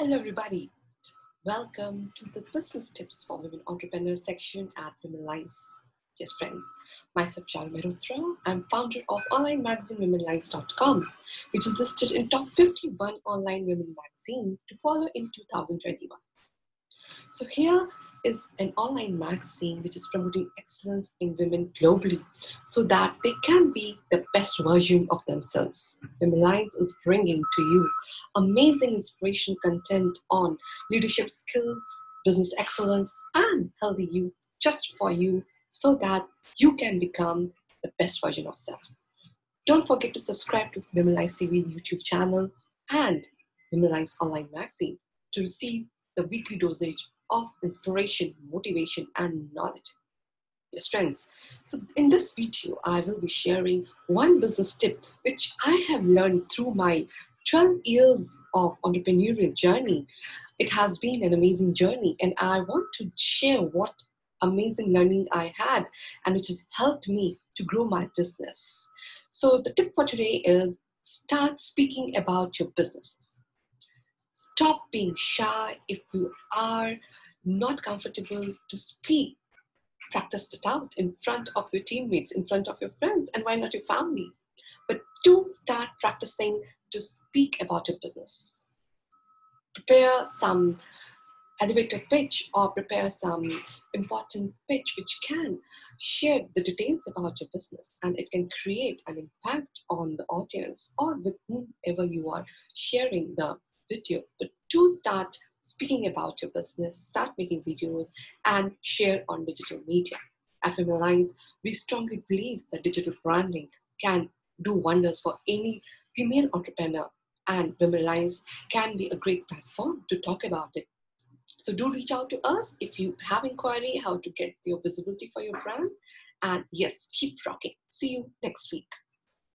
Hello, everybody. Welcome to the Business Tips for Women Entrepreneurs section at Womenlize. Yes, friends, myself, Chal Mehrotra. I'm founder of online magazine womenlize.com, which is listed in top 51 online women magazine to follow in 2021. So here is an online magazine which is promoting excellence in women globally so that they can be the best version of themselves. Womenlize is bringing to you amazing inspiration content on leadership skills, business excellence, and healthy youth just for you so that you can become the best version of self. Don't forget to subscribe to Womenlize TV YouTube channel and Womenlize Online Magazine to receive the weekly dosage of inspiration, motivation, and knowledge. Yes, friends. So, in this video, I will be sharing one business tip which I have learned through my 12 years of entrepreneurial journey. It has been an amazing journey, and I want to share what amazing learning I had and which has helped me to grow my business. So, the tip for today is start speaking about your business. Stop being shy if you are not comfortable to speak. Practice it out in front of your teammates, in front of your friends, and why not your family? But do start practicing to speak about your business. Prepare some elevator pitch or prepare some important pitch which can share the details about your business and it can create an impact on the audience or with whomever you are sharing the video. But do start speaking about your business, start making videos, and share on digital media. At Womenlize, we strongly believe that digital branding can do wonders for any female entrepreneur, and Womenlize can be a great platform to talk about it. So do reach out to us if you have inquiry how to get your visibility for your brand. And yes, keep rocking. See you next week.